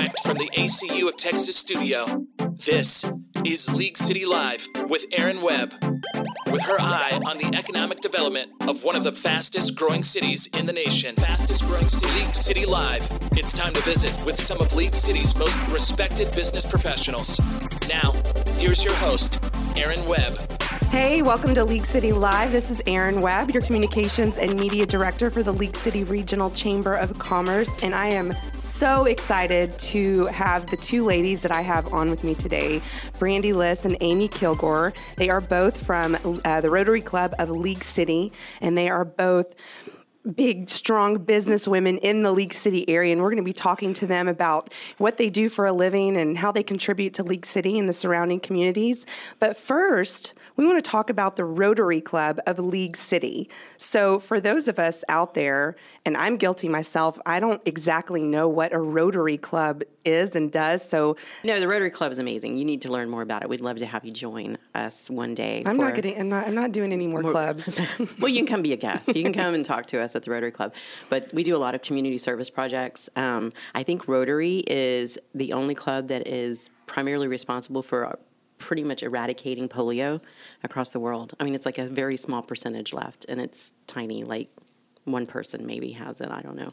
Direct from the ACU of Texas studio, this is League City Live with Erin Webb. With her eye on the economic development of one of the fastest growing cities in the nation. Fastest growing city. League City Live. It's time to visit with some of League City's most respected business professionals. Now, here's your host, Erin Webb. Hey, welcome to League City Live. This is Erin Webb, your communications and media director for the League City Regional Chamber of Commerce. And I am so excited to have the two ladies that I have on with me today, Brandy Liss and Amy Killgore. They are both from uh, the Rotary Club of League City, and they are both big, strong business women in the League City area, and we're going to be talking to them about what they do for a living and how they contribute to League City and the surrounding communities. But first, we want to talk about the Rotary Club of League City. So, for those of us out there, and I'm guilty myself, I don't exactly know what a Rotary Club is and does. So, no, the Rotary Club is amazing. You need to learn more about it. We'd love to have you join us one day. I'm not getting. I'm not. I'm not doing any more, more clubs. well, you can come be a guest. You can come and talk to us at the Rotary Club. But we do a lot of community service projects. Um, I think Rotary is the only club that is primarily responsible for pretty much eradicating polio across the world. I mean, it's like a very small percentage left, and it's tiny, like one person maybe has it. I don't know.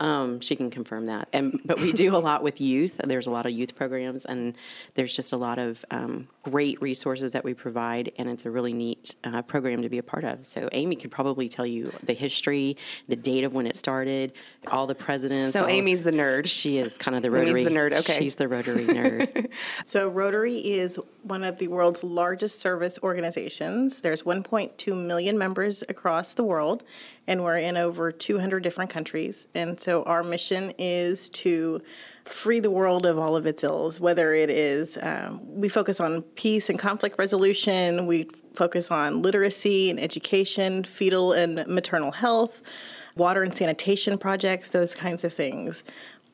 Um, she can confirm that. And but we do a lot with youth. There's a lot of youth programs, and there's just a lot of um, great resources that we provide, and it's a really neat uh, program to be a part of. So Amy could probably tell you the history, the date of when it started, all the presidents. So Amy's the nerd. She is kind of the Rotary. Amy's the nerd. Okay, she's the Rotary nerd. so Rotary is one of the world's largest service organizations. There's 1.2 million members across the world, and we're in over 200 different countries. And so our mission is to free the world of all of its ills, whether it is, um, we focus on peace and conflict resolution, we focus on literacy and education, fetal and maternal health, water and sanitation projects, those kinds of things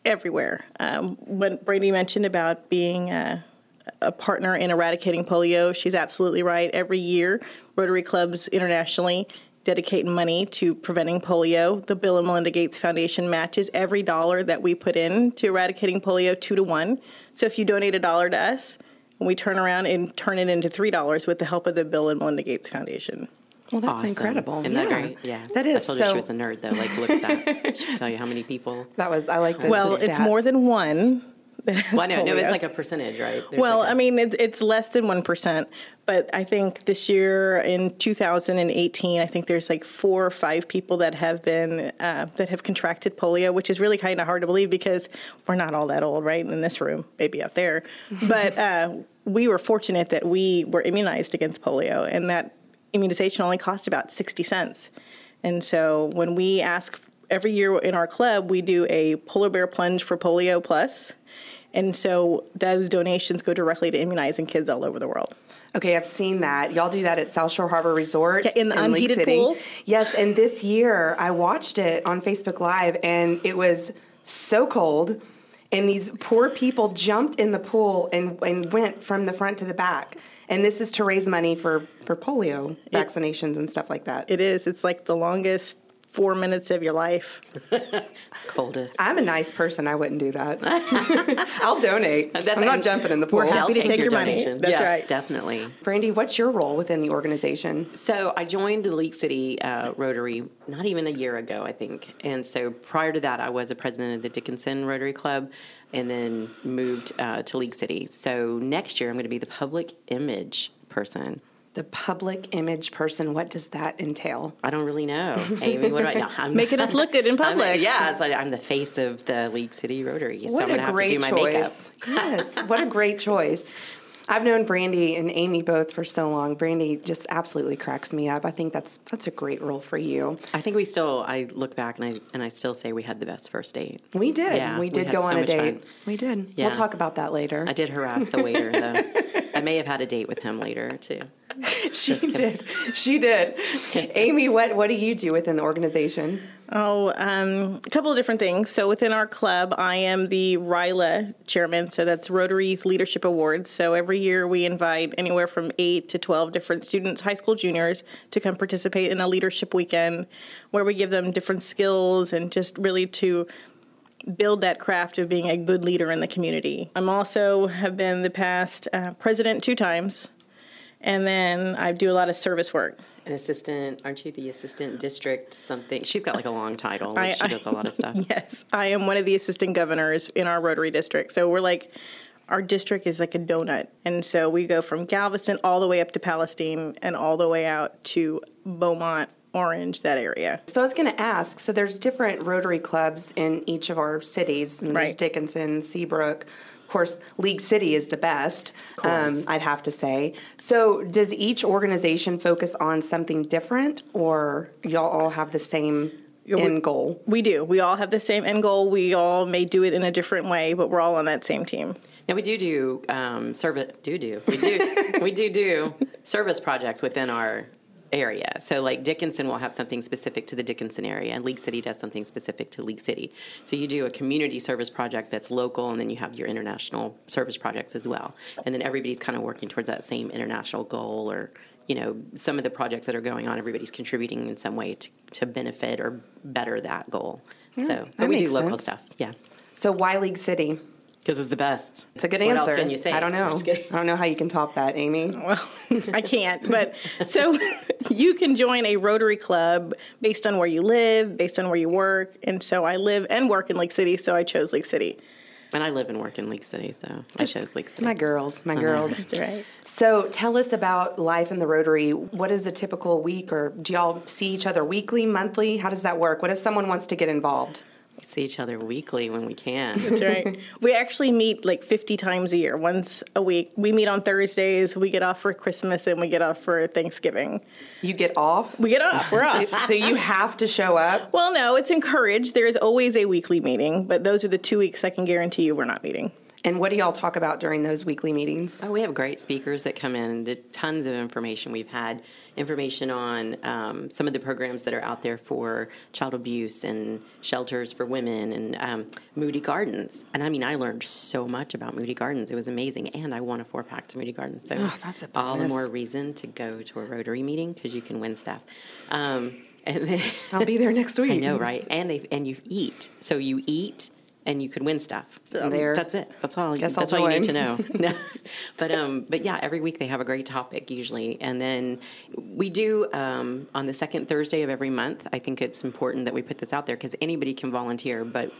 everywhere. Um, when Brandy mentioned about being a, a partner in eradicating polio, she's absolutely right. Every year, Rotary clubs internationally dedicate money to preventing polio. The Bill and Melinda Gates Foundation matches every dollar that we put in to eradicating polio two to one. So if you donate a dollar to us, we turn around and turn it into three dollars with the help of the Bill and Melinda Gates Foundation. Well, that's awesome. incredible. Isn't yeah. that great? Yeah. That is. I told so, her she was a nerd, though. Like, look at that. she can tell you how many people. That was, I like the Well, the it's more than one. Well, no, no, it's like a percentage, right? There's well, like a, I mean, it, it's less than 1%, but I think this year in 2018, I think there's like four or five people that have been, uh, that have contracted polio, which is really kind of hard to believe because we're not all that old, right? In this room, maybe out there. but uh, we were fortunate that we were immunized against polio, and that immunization only cost about 60 cents. And so when we ask every year in our club, we do a polar bear plunge for polio plus and so those donations go directly to immunizing kids all over the world. Okay, I've seen that. Y'all do that at South Shore Harbor Resort yeah, in the in unheated Lake City. pool. Yes, and this year I watched it on Facebook Live, and it was so cold, and these poor people jumped in the pool and and went from the front to the back. And this is to raise money for for polio vaccinations it, and stuff like that. It is. It's like the longest four minutes of your life. Coldest. I'm a nice person. I wouldn't do that. I'll donate. That's I'm not jumping in the pool. We're happy I'll to take, take your, your money. donation. That's yeah, right. Definitely. Brandy, what's your role within the organization? So I joined the League City uh, Rotary not even a year ago, I think. And so prior to that, I was a president of the Dickinson Rotary Club and then moved uh, to League City. So next year, I'm going to be the public image person the public image person what does that entail i don't really know amy what do i know I'm, making us look good in public I'm, yeah it's like i'm the face of the league city rotary so what i'm gonna a have great to do my choice. makeup yes what a great choice I've known Brandy and Amy both for so long. Brandy just absolutely cracks me up. I think that's that's a great role for you. I think we still. I look back and I and I still say we had the best first date. We did. Yeah, we did we go so on a date. Fun. We did. Yeah. We'll talk about that later. I did harass the waiter though. I may have had a date with him later too. she did. She did. Amy, what what do you do within the organization? Oh, um, a couple of different things. So within our club, I am the RYLA chairman. So that's Rotary Youth Leadership Awards. So every year we invite anywhere from eight to twelve different students, high school juniors, to come participate in a leadership weekend where we give them different skills and just really to build that craft of being a good leader in the community. I'm also have been the past uh, president two times, and then I do a lot of service work. An assistant, aren't you the assistant district something? She's got like a long title. I- she does a lot of stuff. Yes, I am one of the assistant governors in our Rotary district. So we're like, our district is like a donut. And so we go from Galveston all the way up to Palestine and all the way out to Beaumont, Orange, that area. So I was going to ask. So there's different Rotary clubs in each of our cities. And There's Right. Dickinson, Seabrook. Of course, League City is the best. Um, I'd have to say. So does each organization focus on something different, or y'all all have the same we- end goal? We do. We all have the same end goal. We all may do it in a different way, but we're all on that same team. Now we do do um, service. Do do we do we do do service projects within our area. So like Dickinson will have something specific to the Dickinson area, and League City does something specific to League City. So you do a community service project that's local, and then you have your international service projects as well. And then everybody's kind of working towards that same international goal, or you know, some of the projects that are going on, everybody's contributing in some way to, to benefit or better that goal. so, but we do local sense. stuff, yeah, So why League City? Because it's the best. It's a good What answer. else can you say? I don't know. I'm just kidding. I don't know how you can top that, Amy. Well, I can't, but so you can join a Rotary Club based on where you live, based on where you work. And so I live and work in League City, so I chose League City. And I live and work in League City, so I chose League City. My girls, my uh-huh. girls. That's right. So tell us about life in the Rotary. What is a typical week, or do y'all see each other weekly, monthly? How does that work? What if someone wants to get involved? We see each other weekly when we can. That's right. we actually meet like 50 times a year, once a week. We meet on Thursdays, we get off for Christmas, and we get off for Thanksgiving. You get off, We get off, we're off. so you have to show up. Well, no, it's encouraged. There's always a weekly meeting, but those are the two weeks I can guarantee you we're not meeting. And what do y'all talk about during those weekly meetings? Oh, we have great speakers that come in, tons of information. We've had information on um, some of the programs that are out there for child abuse and shelters for women and um, Moody Gardens. And I mean, I learned so much about Moody Gardens. It was amazing. And I won a four pack to Moody Gardens. So Oh, that's a bonus. all the more reason to go to a Rotary meeting because you can win stuff. Um, and then, I'll be there next week. I know, right? And they and you eat, so you eat and you could win stuff. Um, There. That's it. That's all. Guess I'll that's all you need to know. but um, but yeah, every week they have a great topic usually, and then we do um, on the second Thursday of every month. I think it's important that we put this out there because anybody can volunteer, but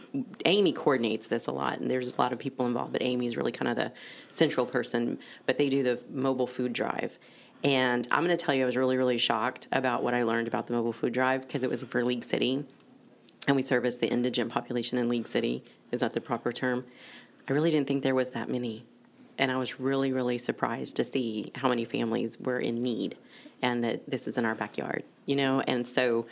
Amy coordinates this a lot, and there's a lot of people involved. But Amy's really kind of the central person. But they do the mobile food drive. And I'm going to tell you, I was really, really shocked about what I learned about the mobile food drive because it was for League City and we service the indigent population in League City. Is that the proper term? I really didn't think there was that many. And I was really, really surprised to see how many families were in need and that this is in our backyard, you know? And so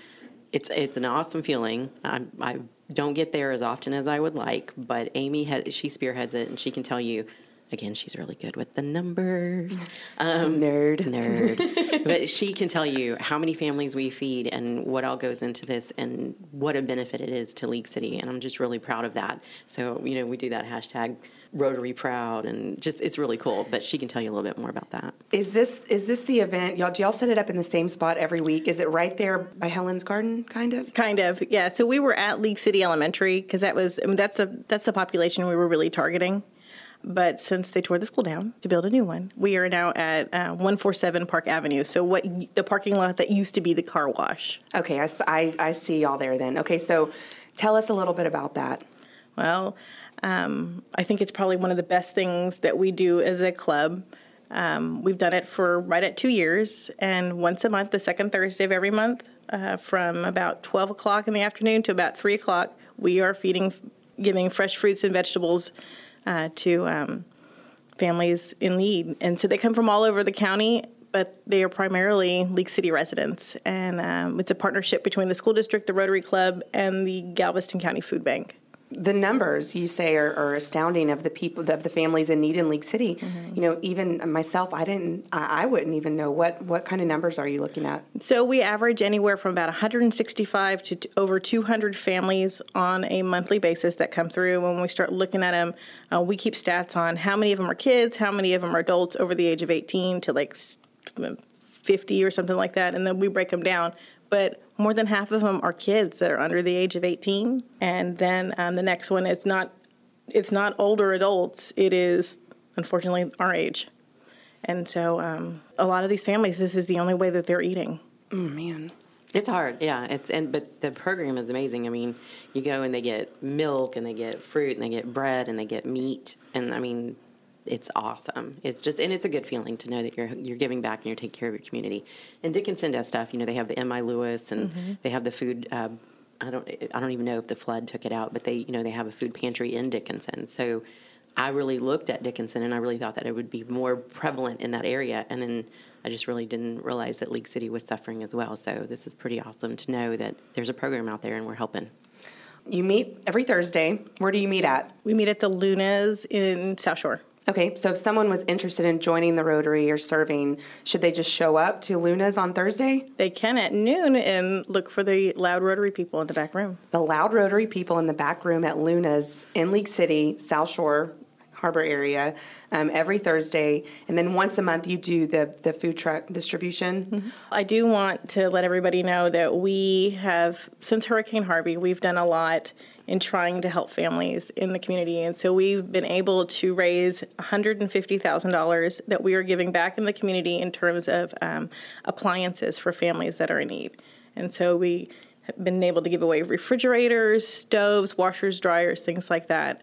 it's it's an awesome feeling. I, I don't get there as often as I would like, but Amy, has, she spearheads it and she can tell you, again, she's really good with the numbers. Um, Nerd. nerd. but she can tell you how many families we feed and what all goes into this and what a benefit it is to League City. And I'm just really proud of that. So, you know, we do that hashtag Rotary Proud and just it's really cool. But she can tell you a little bit more about that. Is this is this the event? Y'all do y'all set it up in the same spot every week? Is it right there by Helen's Garden, kind of? Kind of, yeah. So we were at League City Elementary because that was I mean, that's the that's the population we were really targeting. But since they tore the school down to build a new one, we are now at uh, 147 Park Avenue. So what the parking lot that used to be the car wash. Okay, I see y'all there then. Okay, so tell us a little bit about that. Well, um, I think it's probably one of the best things that we do as a club. Um, we've done it for right at two years, and once a month, the second Thursday of every month, uh, from about 12 o'clock in the afternoon to about 3 o'clock, we are feeding, giving fresh fruits and vegetables uh, to um, families in need. And so they come from all over the county, but they are primarily League City residents. And um, it's a partnership between the school district, the Rotary Club, and the Galveston County Food Bank. The numbers you say are, are astounding of the people of the families in need in League City. You know, even myself, I didn't, I, I wouldn't even know what what kind of numbers are you looking at? So we average anywhere from about 165 to t- over 200 families on a monthly basis that come through. When we start looking at them, uh, we keep stats on how many of them are kids, how many of them are adults over the age of 18 to like 50 or something like that, and then we break them down. But more than half of them are kids that are under the age of 18. And then um, the next one is not, it's not older adults. It is, unfortunately, our age. And so um, a lot of these families, this is the only way that they're eating. Oh, man. It's hard, yeah. It's and but the program is amazing. I mean, you go and they get milk and they get fruit and they get bread and they get meat and I mean, it's awesome. It's just and it's a good feeling to know that you're you're giving back and you're taking care of your community. And Dickinson does stuff. You know, they have the M.I. Lewis and Mm-hmm. they have the food. Uh, I don't I don't even know if the flood took it out, but they you know they have a food pantry in Dickinson. So I really looked at Dickinson and I really thought that it would be more prevalent in that area. And then I just really didn't realize that League City was suffering as well. So this is pretty awesome to know that there's a program out there and we're helping. You meet every Thursday. Where do you meet at? We meet at the Lunas in South Shore. Okay, so if someone was interested in joining the Rotary or serving, should they just show up to Luna's on Thursday? They can at noon and look for the loud Rotary people in the back room. The loud Rotary people in the back room at Luna's in League City, South Shore, Harbor area, um, every Thursday, and then once a month you do the the food truck distribution. I do want to let everybody know that we have, since Hurricane Harvey, we've done a lot in trying to help families in the community. And so we've been able to raise $150,000 that we are giving back in the community in terms of um, appliances for families that are in need. And so we have been able to give away refrigerators, stoves, washers, dryers, things like that.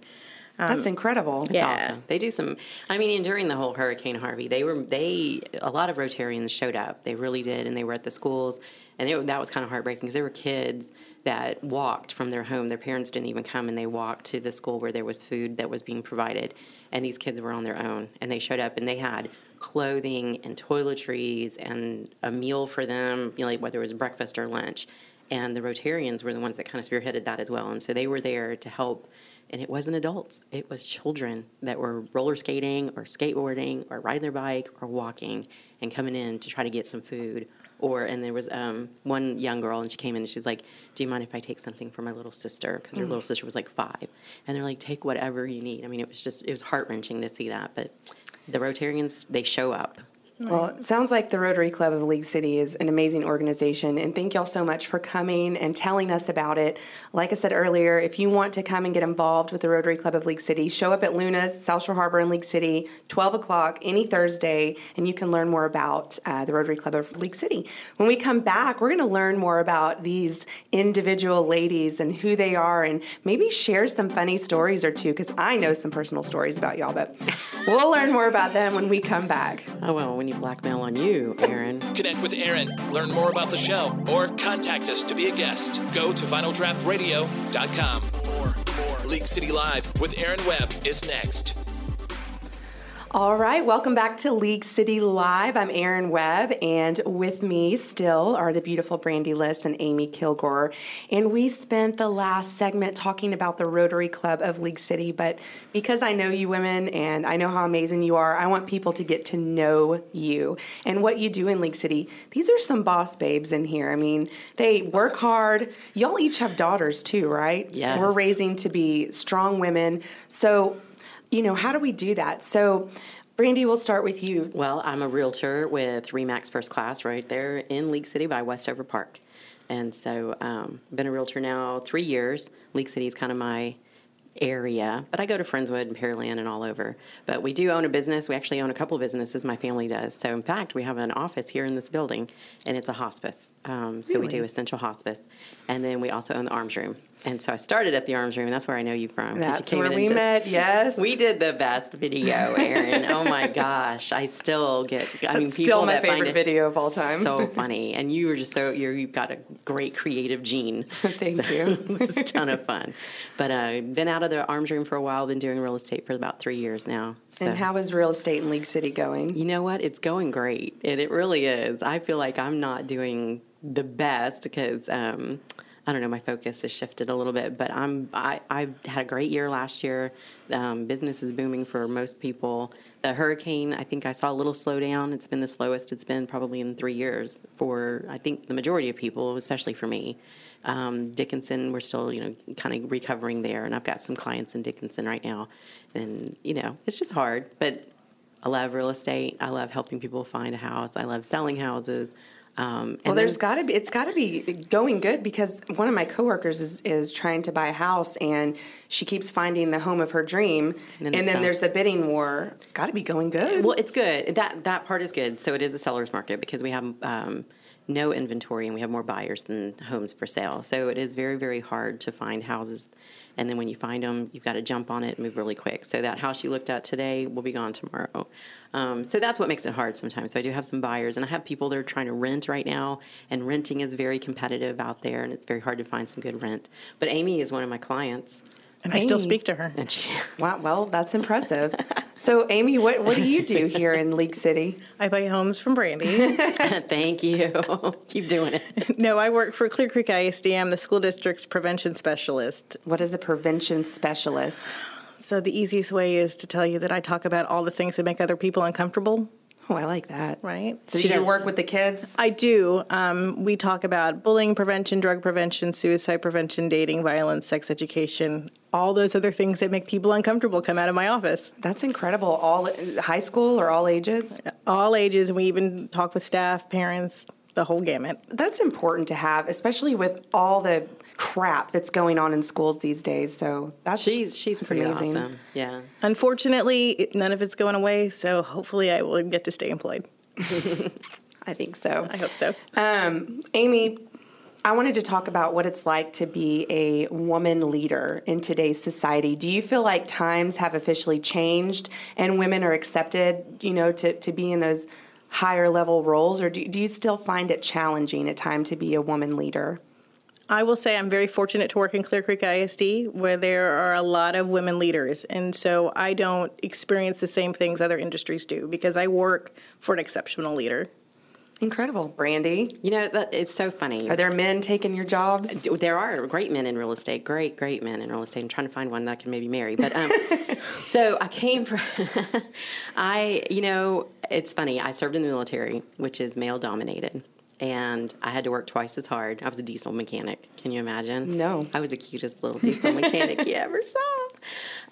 That's incredible. It's Yeah. awesome. They do some. I mean, and during the whole Hurricane Harvey, they were they a lot of Rotarians showed up. They really did, and they were at the schools, and they, that was kind of heartbreaking because there were kids that walked from their home. Their parents didn't even come, and they walked to the school where there was food that was being provided, and these kids were on their own, and they showed up, and they had clothing and toiletries and a meal for them, you know, like whether it was breakfast or lunch. And the Rotarians were the ones that kind of spearheaded that as well, and so they were there to help and it wasn't adults it was children that were roller skating or skateboarding or riding their bike or walking and coming in to try to get some food or and there was um, one young girl and she came in and she's like do you mind if i take something for my little sister? Because her little sister was like five. And they're like take whatever you need. I mean it was just it was heart-wrenching to see that but the rotarians they show up Well, it sounds like the Rotary Club of League City is an amazing organization, and thank y'all so much for coming and telling us about it. Like I said earlier, if you want to come and get involved with the Rotary Club of League City, show up at Luna's, South Shore Harbor in League City, 12 o'clock any Thursday, and you can learn more about uh, the Rotary Club of League City. When we come back, we're going to learn more about these individual ladies and who they are, and maybe share some funny stories or two, because I know some personal stories about y'all, but we'll learn more about them when we come back. oh well when you blackmail on you erin Connect with Erin, learn more about the show, or contact us to be a guest. Go to finaldraftradio.com. More, more League City Live with Erin Webb is next. All right, welcome back to League City Live. I'm Erin Webb, and with me still are the beautiful Brandy Liss and Amy Killgore. And we spent the last segment talking about the Rotary Club of League City, but because I know you women and I know how amazing you are, I want people to get to know you and what you do in League City. These are some boss babes in here. I mean, they work hard. Y'all each have daughters too, right? Yes. We're raising to be strong women. So, you know, how do we do that? So, Brandy, we'll start with you. Well, I'm a realtor with Remax First Class right there in League City by Westover Park. And so um, I've been a realtor now three years. League City is kind of my area, but I go to Friendswood and Pearland and all over. But we do own a business. We actually own a couple of businesses. My family does. So in fact, we have an office here in this building, and it's a hospice. Um, so we do Really? essential hospice, and then we also own the Arms Room. And so I started at the Arms Room, and that's where I know you from. you That's came where we did- met, yes. We did the best video, Erin. oh my gosh, I still get. I mean, That's people still my that find favorite it video of all time. So funny, and you were just so you're, you've got a great creative gene. Thank So you. it was a ton of fun. But uh, been out of the arms room for a while. Been doing real estate for about three years now. So. And how is real estate in League City going? You know what? It's going great. It, it really is. I feel like I'm not doing the best because um, I don't know. My focus has shifted a little bit, but I'm I I had a great year last year. Um, business is booming for most people. The hurricane, I think I saw a little slowdown. It's been the slowest it's been probably in three years for I think the majority of people, especially for me. Um, Dickinson, we're still you know kind of recovering there, and I've got some clients in Dickinson right now, and you know it's just hard, but I love real estate. I love helping people find a house. I love selling houses. Um, Well, there's got to be. It's got to be going good because one of my coworkers is is trying to buy a house and she keeps finding the home of her dream, and then then, there's the bidding war. It's got to be going good. Well, it's good. That that part is good. So it is a seller's market because we have um, no inventory and we have more buyers than homes for sale. So it is very very hard to find houses. And then when you find them, you've got to jump on it move really quick. So that house you looked at today will be gone tomorrow. Um, so that's what makes it hard sometimes. So I do have some buyers, and I have people that are trying to rent right now, and renting is very competitive out there, and it's very hard to find some good rent. But Amy is one of my clients, And I still speak to her. and she. wow, well, that's impressive. so, Amy, what what do you do here in League City? I buy homes from Brandy. Thank you. Keep doing it. no, I work for Clear Creek ISD. I'm the school district's prevention specialist. What is a prevention specialist? So the easiest way is to tell you that I talk about all the things that make other people uncomfortable, Oh, I like that. right? So, She do you does. work with the kids? I do. Um, we talk about bullying prevention, drug prevention, suicide prevention, dating, violence, sex education, all those other things that make people uncomfortable come out of my office. That's incredible. All high school or all ages? All ages, and we even talk with staff, parents, the whole gamut. That's important to have, especially with all the crap that's going on in schools these days. So that's She's she's that's pretty awesome. Yeah. Unfortunately, none of it's going away, so hopefully I will get to stay employed. I think so. I hope so. Um, Amy, I wanted to talk about what it's like to be a woman leader in today's society. Do you feel like times have officially changed and women are accepted, you know, to, to be in those higher level roles, or do, do you still find it challenging at time to be a woman leader? I will say I'm very fortunate to work in Clear Creek ISD where there are a lot of women leaders. And so I don't experience the same things other industries do because I work for an exceptional leader. Incredible. Brandy, You know, that, it's so funny. are there men taking your jobs? There are great men in real estate, great, great men in real estate. I'm trying to find one that I can maybe marry. But um, so I came from, I, you know, it's funny. I served in the military, which is male dominated. And I had to work twice as hard. I was a diesel mechanic. Can you imagine? No. I was the cutest little diesel mechanic you ever saw.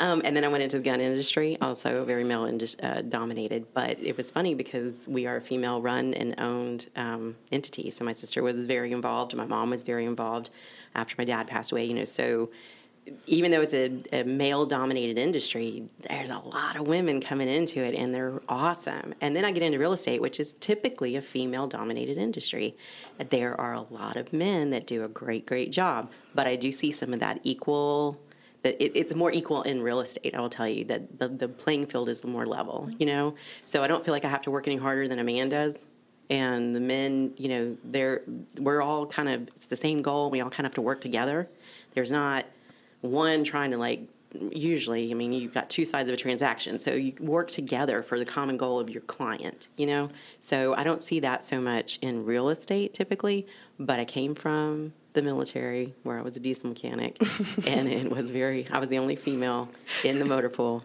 Um, and then I went into the gun industry, also very male indus- uh, dominated. But it was funny because we are a female run and owned um, entity. So my sister was very involved. My mom was very involved after my dad passed away, you know. So even though it's a, a male dominated industry, there's a lot of women coming into it and they're awesome. And then I get into real estate, which is typically a female dominated industry. There are a lot of men that do a great, great job, but I do see some of that equal. It, it's more equal in real estate. I will tell you that the, the playing field is more level, you know. So I don't feel like I have to work any harder than a man does and the men, you know, they're we're all kind of it's the same goal. We all kind of have to work together. There's not one trying to like usually, I mean, you've got two sides of a transaction, so you work together for the common goal of your client, you know? So I don't see that so much in real estate typically, but I came from the military where I was a diesel mechanic and it was very I was the only female in the motor pool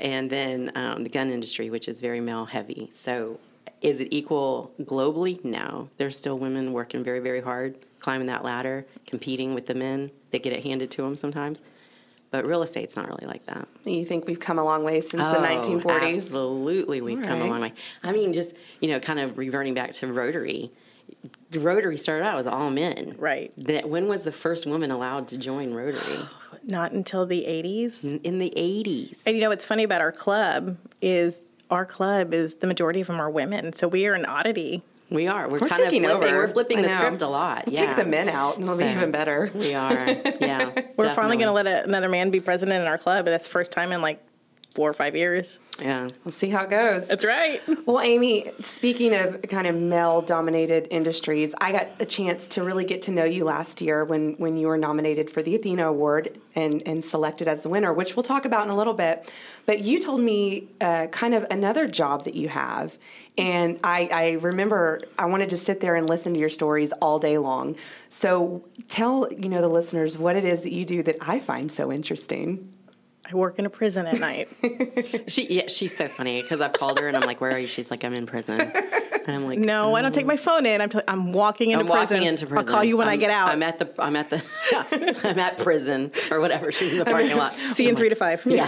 and then um, the gun industry, which is very male heavy. So, is it equal globally? No. There's still women working very, very hard, climbing that ladder, competing with the men that get it handed to them sometimes. But real estate's not really like that. You think we've come a long way since the Oh, 1940s? Absolutely, we've All come a long way. I mean, just you know, kind of reverting back to Rotary. The Rotary started out as all men. Right. That when was the first woman allowed to join Rotary? Not until the 80s. In the 80s. And you know what's funny about our club is our club is the majority of them are women. So we are an oddity. We are. We're, We're kind of taking flipping. over. We're flipping the script a lot. Yeah. Kick the men out, and it'll be even better. We are. Yeah. We're finally going to let a, another man be president in our club, and that's the first time in like four or five years. Yeah. We'll see how it goes. That's right. Well, Amy, speaking of kind of male dominated industries, I got a chance to really get to know you last year when, when you were nominated for the Athena Award and, and selected as the winner, which we'll talk about in a little bit. But you told me uh, kind of another job that you have. And I, I remember I wanted to sit there and listen to your stories all day long. So tell you know the listeners what it is that you do that I find so interesting. I work in a prison at night. She yeah, she's so funny because I've called her and I'm like, "Where are you?" She's like, "I'm in prison." And I'm like, No, I don't take my oh. phone in. I'm, t- I'm walking into I'm prison. walking into prison. I'll call you when i I'm- get out. I'm at the I'm at the I'm at prison or whatever. She's in the parking lot. See you in three to five. Yeah.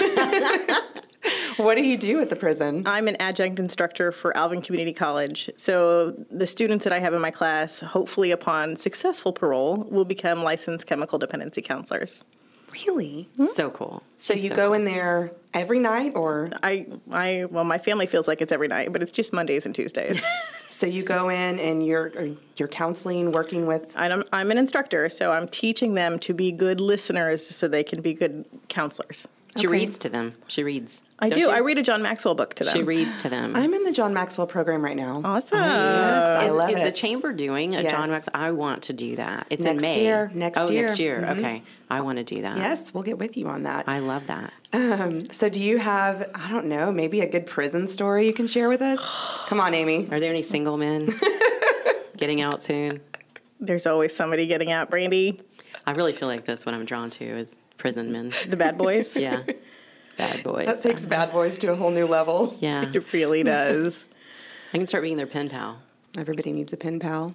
What do you do at the prison? I'm an adjunct instructor for Alvin Community College. So the students that I have in my class, hopefully upon successful parole, will become licensed chemical dependency counselors. Really? Hmm? So cool. So She's you go cool. in there every night, or I, I, well, my family feels like it's every night, but it's just Mondays and Tuesdays. so you go in and you're uh, you're counseling, working with. I'm, I'm an instructor, so I'm teaching them to be good listeners so they can be good counselors. She Okay. reads to them. She reads. I Don't you? I read a John Maxwell book to them. She reads to them. I'm in the John Maxwell program right now. Awesome. Yes, I is, love is it. the chamber doing a Yes. John Wax? I want to do that. It's in Next May. year, next oh, next year. year. Okay, I want to do that. Yes, we'll get with you on that. I love that. Um, so do you have, I don't know, maybe a good prison story you can share with us? Come on, Amy. Are there any single men getting out soon? There's always somebody getting out, Brandy. I really feel like that's what I'm drawn to is prison men. The bad boys. Yeah, bad boys. That takes bad boys to a whole new level. yeah, It really does. I can start being their pen pal. Everybody needs a pen pal.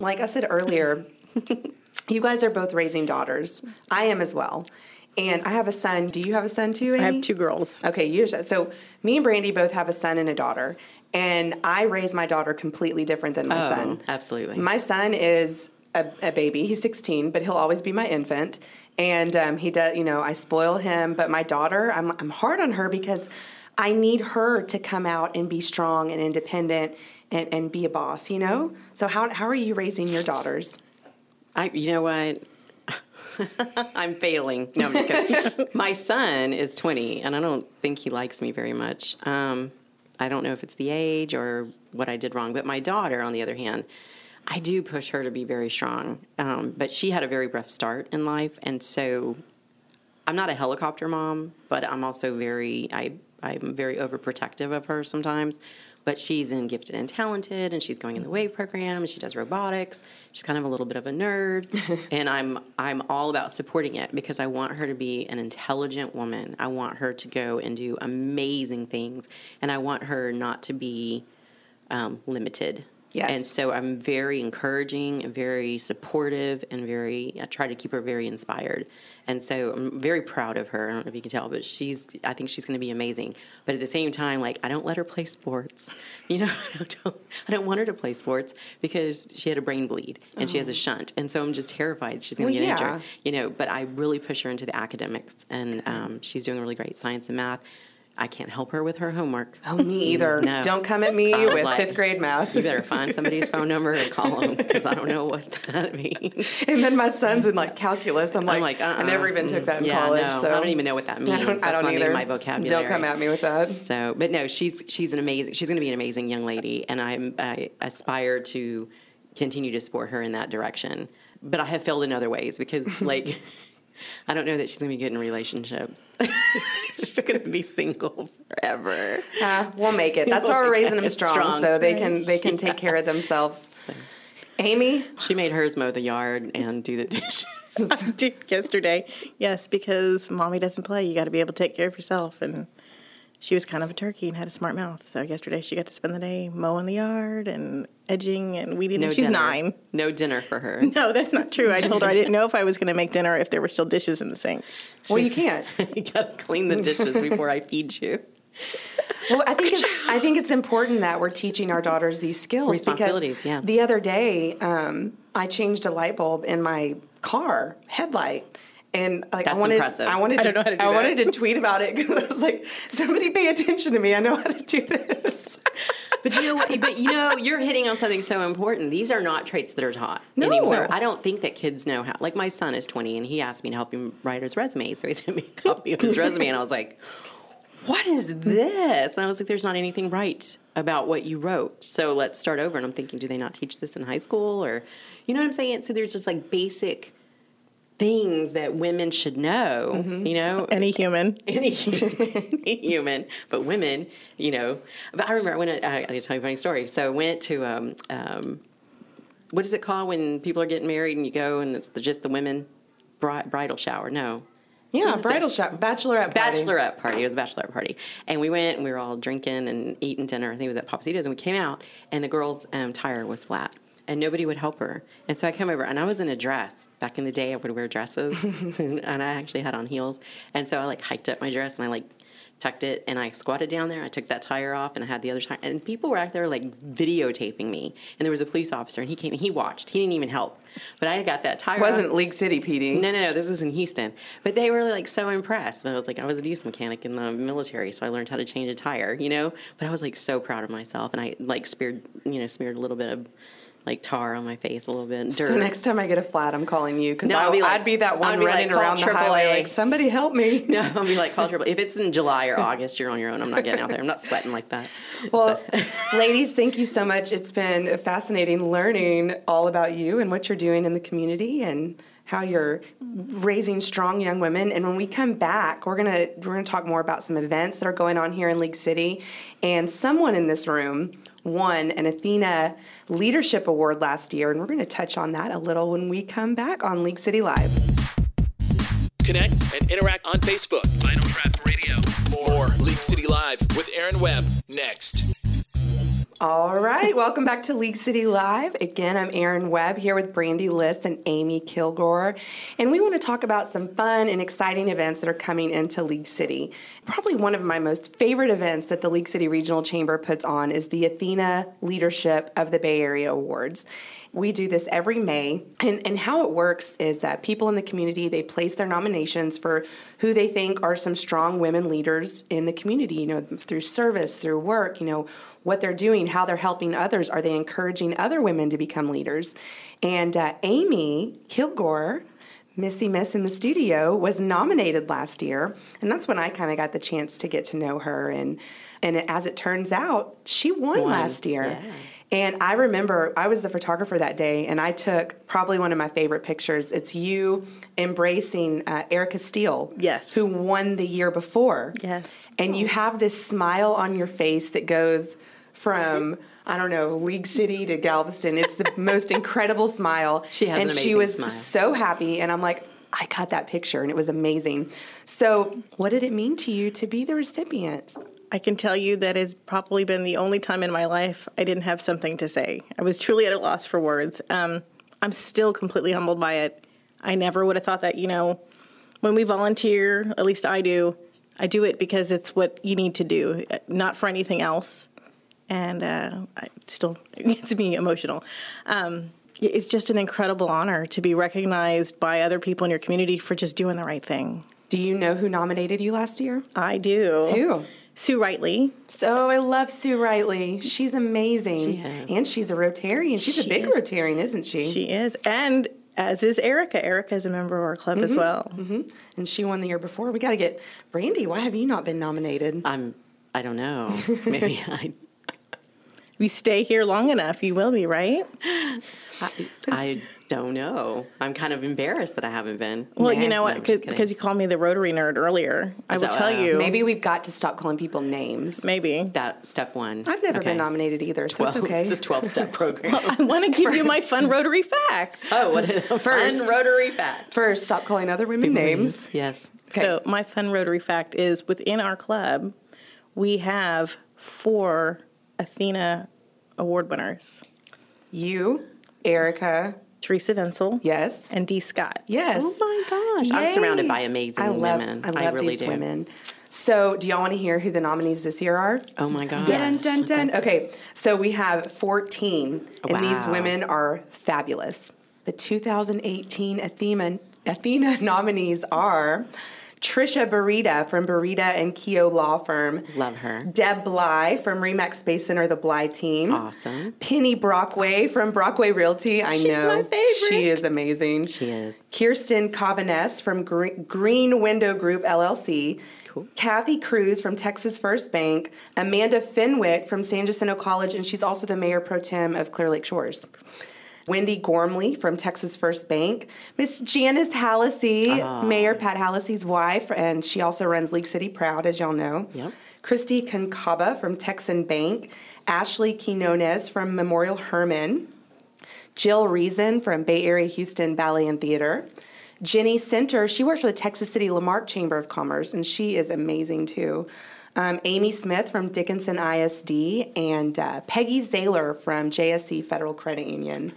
like I said earlier, you guys are both raising daughters. I am as well. And I have a son. Do you have a son too, Amy? I have two girls. Okay, you so me and Brandy both have a son and a daughter, and I raise my daughter completely different than my Oh, son. absolutely. My son is a, a baby. He's 16, but he'll always be my infant, and um, he does. You know, I spoil him. But my daughter, I'm I'm hard on her because I need her to come out and be strong and independent and, and be a boss. You know. So how how are you raising your daughters? I, you know what? I'm failing. No, I'm just kidding. My son is 20, and I don't think he likes me very much. Um, I don't know if it's the age or what I did wrong, but my daughter, on the other hand, I do push her to be very strong. Um, but she had a very rough start in life, and so I'm not a helicopter mom, but I'm also very I I'm very overprotective of her sometimes. But she's in gifted and talented, and she's going in the wave program, and she does robotics. She's kind of a little bit of a nerd, and I'm I'm all about supporting it because I want her to be an intelligent woman. I want her to go and do amazing things, and I want her not to be um, limited. Yes. And so I'm very encouraging and very supportive and very, I try to keep her very inspired. And so I'm very proud of her. I don't know if you can tell, but she's, I think she's going to be amazing. But at the same time, like, I don't let her play sports. You know, I don't, I don't want her to play sports because she had a brain bleed and she has a shunt. And so I'm just terrified she's going to Well, get yeah. injured. You know, but I really push her into the academics and um, she's doing really great science and math. I can't help her with her homework. Oh, me either. No. Don't come at me with like, fifth grade math. You better find somebody's phone number and call them because I don't know what that means. And then my son's in like calculus. I'm like, like, I uh-uh. never even took uh-uh. that in Yeah, college. no, so I don't even know what that I means. don't, I don't not in either. my vocabulary. Don't come at me with that. So, but no, she's she's an amazing. She's going to be an amazing young lady, and I'm I aspire to continue to support her in that direction. But I have failed in other ways because, like, I don't know that she's going to be good in relationships. she's going to be single forever. Uh, we'll make it. That's why we're raising them strong, Strong. so they can they can take care of themselves. Amy, She made hers mow the yard and do the dishes. Yesterday. Yes, because mommy doesn't play. You got to be able to take care of yourself. And she was kind of a turkey and had a smart mouth. So yesterday she got to spend the day mowing the yard and edging and weeding. No and she's dinner. nine. No dinner for her. No, that's not true. I told her I didn't know if I was going to make dinner if there were still dishes in the sink. well, you can't. you got to clean the dishes before I feed you. Well, I think it's I think it's important that we're teaching our daughters these skills. Responsibilities, yeah. The other day, um, I changed a light bulb in my car headlight. And like I That's wanted, impressive. I wanted, I to, don't know how to do I that. wanted to tweet about it because I was like, "Somebody pay attention to me! I know how to do this." But you know what? But you know, you're hitting on something so important. These are not traits that are taught No. anymore. I don't think that kids know how. Like my son is 20, and he asked me to help him write his resume, so he sent me a copy of his resume, and I was like, "What is this?" And I was like, "There's not anything right about what you wrote, so let's start over." And I'm thinking, do they not teach this in high school, or you know what I'm saying? So there's just like basic things that women should know. You know, Any human. any, any human, but women, you know. But I remember I went. I, I can tell you a funny story. So I went to um, um, what is it called when people are getting married and you go and it's the, just the women bri- bridal shower? No. Yeah, bridal shop, bachelorette, party. Bachelorette party. It was a bachelorette party, and we went and we were all drinking and eating dinner. I think it was at Pappasito's, and we came out, and the girl's um, tire was flat, and nobody would help her. And so I came over, and I was in a dress. Back in the day, I would wear dresses, and I actually had on heels, and so I like hiked up my dress, and I like tucked it, and I squatted down there. I took that tire off, and I had the other tire. And people were out there like videotaping me. And there was a police officer, and he came. And he watched. He didn't even help. But I got that tire. It wasn't off. League City PD. No, no, no. This was in Houston. But they were like so impressed. But I was like, I was a diesel mechanic in the military, so I learned how to change a tire, you know. But I was like so proud of myself, and I like smeared, you know, smeared a little bit of like tar on my face, a little bit dirt. So next time I get a flat, I'm calling you because No, I'll I'd, be like- I'd be that one be like, running call around the AAA. highway like, somebody help me. No, I'll be like, call triple. If it's in July or August, you're on your own. I'm not getting out there. I'm not sweating like that. Well, ladies, thank you so much. It's been fascinating learning all about you and what you're doing in the community and how you're raising strong young women. And when we come back, we're gonna we're gonna talk more about some events that are going on here in League City. And someone in this room won an Athena Leadership Award last year, and we're gonna touch on that a little when we come back on League City Live. Connect and interact on Facebook. Final Draft Radio. More League City Live with Erin Webb next. All right, welcome back to League City Live. Again, I'm Erin Webb here with Brandy Liss and Amy Killgore, and we want to talk about some fun and exciting events that are coming into League City. Probably one of my most favorite events that the League City Regional Chamber puts on is the Athena Leadership of the Bay Area Awards. We do this every May, and, and how it works is that people in the community they place their nominations for who they think are some strong women leaders in the community. You know, through service, through work. You know, what they're doing, how they're helping others. Are they encouraging other women to become leaders? And uh, Amy Killgore. Missy Miss in the studio was nominated last year, and that's when I kind of got the chance to get to know her. And and as it turns out, she won, Won, last year. yeah. And I remember I was the photographer that day, and I took probably one of my favorite pictures. It's you embracing uh, Erica Steele, Yes. who won the year before. Yes. And you have this smile on your face that goes from I don't know League City to Galveston. It's the most incredible smile. She has an and she was smile. so happy, and I'm like. I got that picture and it was amazing. So, what did it mean to you to be the recipient? I can tell you that has probably been the only time in my life I didn't have something to say. I was truly at a loss for words. Um, I'm still completely humbled by it. I never would have thought that, you know, when we volunteer, at least I do, I do it because it's what you need to do, uh, not for anything else. And uh, I still, it gets me emotional. Um, it's just an incredible honor to be recognized by other people in your community for just doing the right thing. Do you know who nominated you last year? I do. Who? Sue Rightly. So I love Sue Riley. She's amazing. She is. And she's a Rotarian. She's a big is. Rotarian, isn't she? She is, and as is Erica. Erica is a member of our club as well. And she won the year before. We got to get Brandy. Why have you not been nominated? I'm. I don't know. Maybe I. If you stay here long enough, you will be, right? I don't know. I'm kind of embarrassed that I haven't been. Well, Nah, you know what? Because kidding. you called me the Rotary nerd earlier. I will that tell what- you. Maybe we've got to stop calling people names. Maybe. that step one. I've never Okay. been nominated either, so Well, it's okay. It's a 12 step program. I want to give you my fun Rotary fact. oh, what First. fun rotary fact. First, stop calling other women names. Yes. Okay. So, my fun Rotary fact is within our club, we have four Athena award winners You, Erica, Teresa Vinsel yes, and Dee Scott. yes. Oh my gosh. I'm surrounded by amazing I love, women. I love really these do. women. So, do y'all want to hear who the nominees this year are? Oh my gosh. Dun, dun, dun. Okay, so we have 14, and these women are fabulous. The 2018 Athena, Athena nominees are Trisha Burita from Burita and Keo Law Firm. Love her. Deb Bly from Remax Space Center, the Bly team. Awesome. Penny Brockway from Brockway Realty. I She's know. my favorite. She is amazing. She is. Kirsten Covanes from Gre- Green Window Group LLC. Cool. Kathy Cruz from Texas First Bank. Amanda Fenwick from San Jacinto College, and she's also the mayor pro tem of Clear Lake Shores. Wendy Gormley from Texas First Bank. Miss Janice Hallisey, Mayor Pat Hallisey's wife, and she also runs League City Proud, as y'all know. Yep. Christy Concaba from Texan Bank. Ashley Quinones from Memorial Hermann. Jill Reason from Bay Area Houston Ballet and Theater. Jenny Center, she works for the Texas City La Marque Chamber of Commerce, and she is amazing too. Um, Amy Smith from Dickinson ISD, and uh, Peggy Zaylor from JSC Federal Credit Union.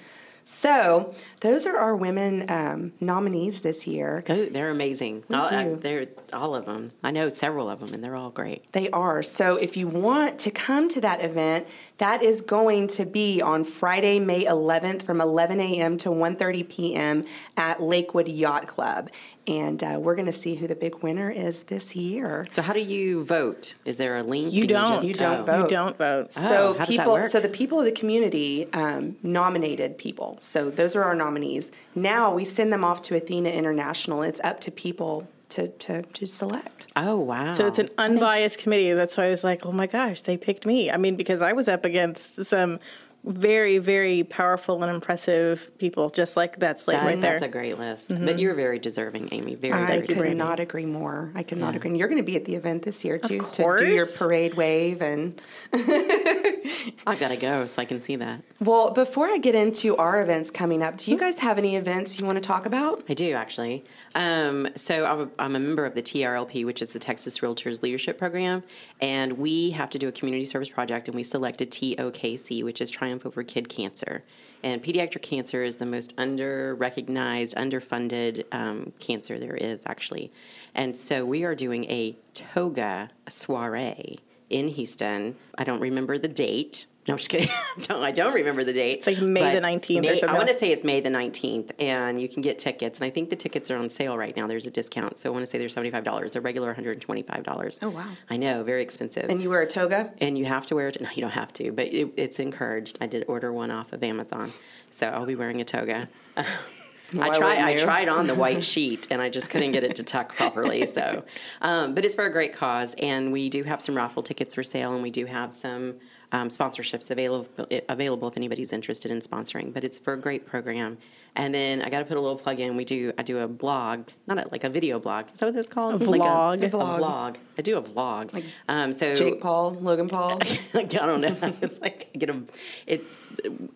So those are our women um, nominees this year. Oh, They're amazing. all, I- they're all of them. I know several of them, and they're all great. They are. So if you want to come to that event, that is going to be on Friday, May 11th from 11 a.m. to 1:30 p.m. at Lakewood Yacht Club. And uh, we're going to see who the big winner is this year. So how do you vote? Is there a link? You don't. just- You don't oh. vote. You don't vote. Oh, So how does that people, work? so the people of the community um, nominated people. So those are our nominees. Now we send them off to Athena International. It's up to people to to, to select. Oh wow! So it's an unbiased committee. That's why I was like, oh my gosh, they picked me. I mean, because I was up against some very, very powerful and impressive people, just like that slate That- right there. That's a great list. But you're very deserving, Amy. Very, I very could deserving. not agree more. I could not agree. And you're going to be at the event this year too to do your parade wave and I've got to go so I can see that. Well, before I get into our events coming up, do you guys have any events you want to talk about? I do actually. Um, so I'm a, I'm a member of the TRLP, which is the Texas Realtors Leadership Program, and we have to do a community service project, and we selected TOKC, which is Triumph Over Kid Cancer. And pediatric cancer is the most under recognized, underfunded um, cancer there is actually. And so we are doing a toga soiree in Houston. I don't remember the date. No, I'm just kidding. don't, I don't remember the date. It's like May the 19th or May, I want to say it's May the 19th, and you can get tickets. And I think the tickets are on sale right now. There's a discount. So I want to say they're $75. A regular $125. Oh, wow. I know, very expensive. And you wear a toga? And you have to wear it. No, you don't have to, but it, it's encouraged. I did order one off of Amazon, so I'll be wearing a toga. I tried. I tried on the white sheet, and I just couldn't get it to tuck properly. So, um, but it's for a great cause, and we do have some raffle tickets for sale, and we do have some um, sponsorships available available if anybody's interested in sponsoring. But it's for a great program. And then I got to put a little plug in. We do. I do a blog, not a, like a video blog. Is that what it's called? A Like vlog. a, A vlog. vlog. I do a vlog. um, so Jake Paul, Logan Paul. I don't know. It's like I get a. It's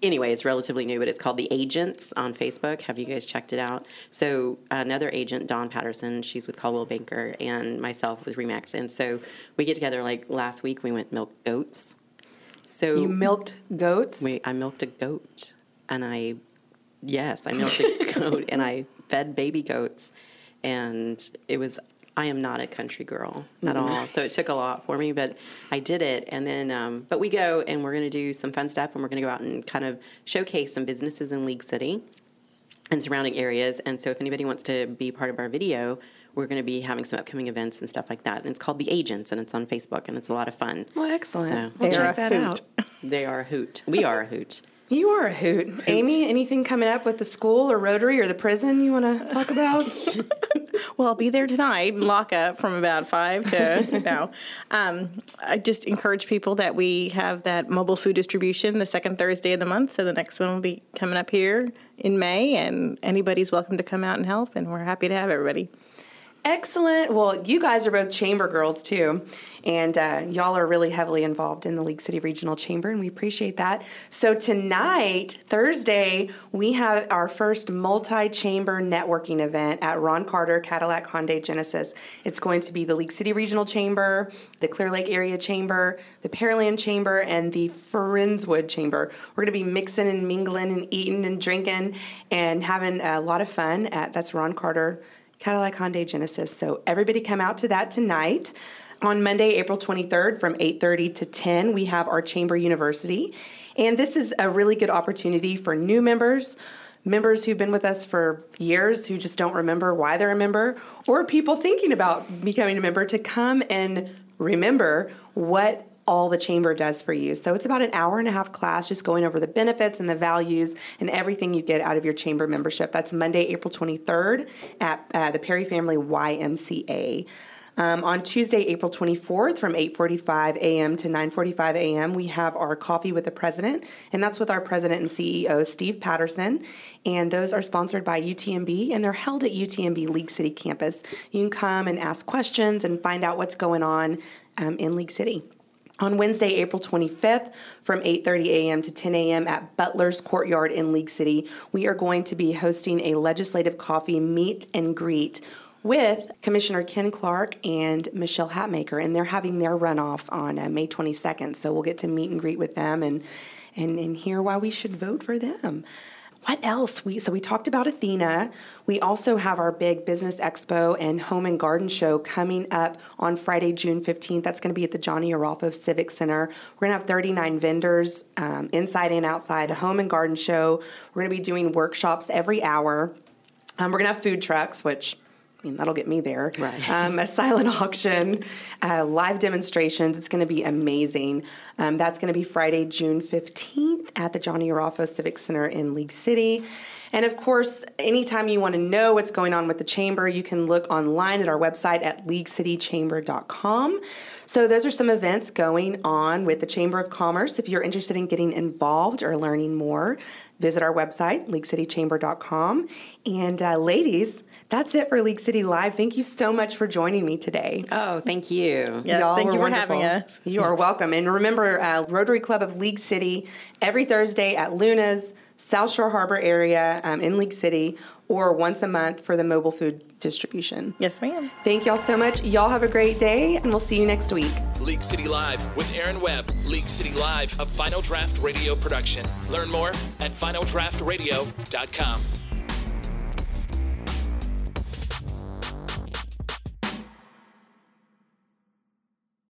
anyway. It's relatively new, but it's called the Agents on Facebook. Have you guys checked it out? So another agent, Dawn Patterson, she's with Coldwell Banker, and myself with Remax, and so we get together. Like last week, we went milk goats. So You milked goats? we, I milked a goat, and I, yes, I milked a goat, and I fed baby goats, and it was. I am not a country girl at all, so it took a lot for me, but I did it. And then, um, but we go and we're going to do some fun stuff, and we're going to go out and kind of showcase some businesses in League City and surrounding areas. And so, if anybody wants to be part of our video, we're going to be having some upcoming events and stuff like that. And it's called The Agents, and it's on Facebook, and it's a lot of fun. Well, excellent. So- We'll They're check a that hoot. out. They are a hoot. We are a hoot. You are a hoot. Amy, anything coming up with the school or Rotary or the prison you want to talk about? Well, I'll be there tonight, lock up from about five to no. Um, I just encourage people that we have that mobile food distribution the second Thursday of the month. So the next one will be coming up here in May, and anybody's welcome to come out and help. And we're happy to have everybody. Excellent. Well, you guys are both chamber girls too, and uh, y'all are really heavily involved in the League City Regional Chamber, and we appreciate that. So tonight, Thursday, we have our first multi-chamber networking event at Ron Carter Cadillac Hyundai Genesis. It's going to be the League City Regional Chamber, the Clear Lake Area Chamber, the Pearland Chamber, and the Friendswood Chamber. We're going to be mixing and mingling and eating and drinking and having a lot of fun at that's Ron Carter. Cadillac Hyundai Genesis. So everybody come out to that tonight. On Monday, April 23rd from 8:30 to 10, we have our Chamber University. And this is a really good opportunity for new members, members who've been with us for years who just don't remember why they're a member, or people thinking about becoming a member to come and remember what all the chamber does for you. So it's about an hour and a half class just going over the benefits and the values and everything you get out of your chamber membership. That's Monday, April 23rd at uh, the Perry Family YMCA. Um, on Tuesday, April 24th, from 8:45 a.m. to 9:45 a.m., we have our coffee with the president, and that's with our president and CEO Steve Patterson. And those are sponsored by UTMB, and they're held at UTMB League City campus. You can come and ask questions and find out what's going on um, in League City. On Wednesday, April 25th, from 8:30 a.m. to 10 a.m. at Butler's Courtyard in League City, we are going to be hosting a legislative coffee meet and greet with Commissioner Ken Clark and Michelle Hatmaker, and they're having their runoff on uh, May 22nd. So we'll get to meet and greet with them and and and hear why we should vote for them. What else? We so we talked about Athena. We also have our big business expo and home and garden show coming up on Friday, June 15th. That's going to be at the Johnnie Arolfo Civic Center. We're going to have 39 vendors um, inside and outside, a home and garden show. We're going to be doing workshops every hour. Um, we're going to have food trucks, which I mean, that'll get me there. Right. Um, a silent auction, uh, live demonstrations. It's going to be amazing. Um, that's going to be Friday, June 15th at the Johnnie Arolfo Civic Center in League City. And of course, anytime you want to know what's going on with the chamber, you can look online at our website at leaguecitychamber.com. So, those are some events going on with the Chamber of Commerce. If you're interested in getting involved or learning more, visit our website, leaguecitychamber.com. And, uh, ladies, that's it for League City Live. Thank you so much for joining me today. Oh, thank you. Yes, Y'all thank you for wonderful. having us. You are welcome. And remember, uh, Rotary Club of League City every Thursday at Luna's, South Shore Harbor area um, in League City, or once a month for the mobile food distribution. Yes, ma'am. Thank y'all so much. Y'all have a great day, and we'll see you next week. League City Live with Erin Webb. League City Live, a Final Draft Radio production. Learn more at finaldraftradio.com.